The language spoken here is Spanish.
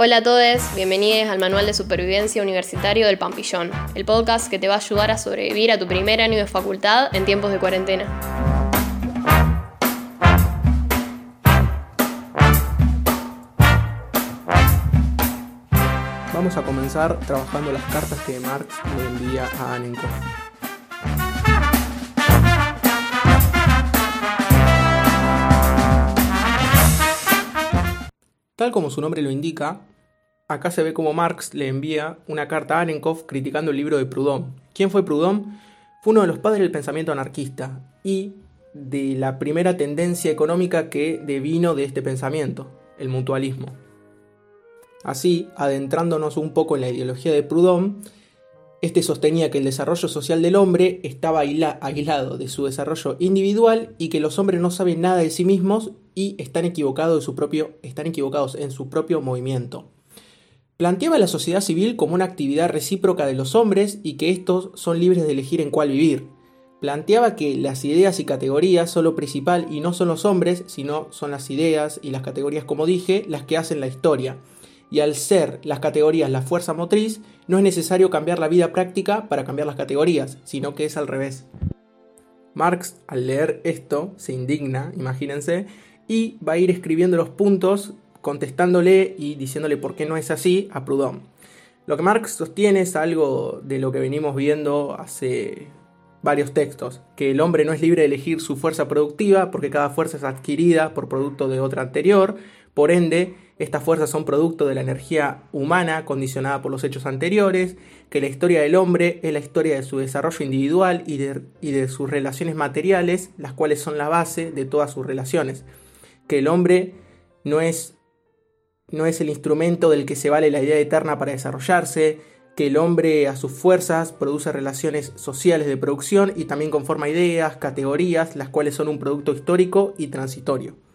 Hola a todos, bienvenidos al Manual de Supervivencia Universitario del Pampillón, el podcast que te va a ayudar a sobrevivir a tu primer año de facultad en tiempos de cuarentena. Vamos a comenzar trabajando las cartas que Marx le envía a Annenkov. Tal como su nombre lo indica, acá se ve como Marx le envía una carta a Annenkov criticando el libro de Proudhon. ¿Quién fue Proudhon? Fue uno de los padres del pensamiento anarquista y de la primera tendencia económica que devino de este pensamiento, el mutualismo. Así, adentrándonos un poco en la ideología de Proudhon, este sostenía que el desarrollo social del hombre estaba aislado de su desarrollo individual y que los hombres no saben nada de sí mismos y están equivocados, en su propio movimiento. Planteaba la sociedad civil como una actividad recíproca de los hombres y que estos son libres de elegir en cuál vivir. Planteaba que las ideas y categorías son lo principal y no son los hombres, sino son las ideas y las categorías, como dije, las que hacen la historia y al ser las categorías la fuerza motriz, no es necesario cambiar la vida práctica para cambiar las categorías, sino que es al revés. Marx, al leer esto, se indigna, imagínense, y va a ir escribiendo los puntos, contestándole y diciéndole por qué no es así a Proudhon. Lo que Marx sostiene es algo de lo que venimos viendo hace varios textos, que el hombre no es libre de elegir su fuerza productiva porque cada fuerza es adquirida por producto de otra anterior, por ende, estas fuerzas son producto de la energía humana condicionada por los hechos anteriores, que la historia del hombre es la historia de su desarrollo individual y de, sus relaciones materiales, las cuales son la base de todas sus relaciones, que el hombre no es, no es el instrumento del que se vale la idea eterna para desarrollarse, que el hombre a sus fuerzas produce relaciones sociales de producción y también conforma ideas, categorías, las cuales son un producto histórico y transitorio.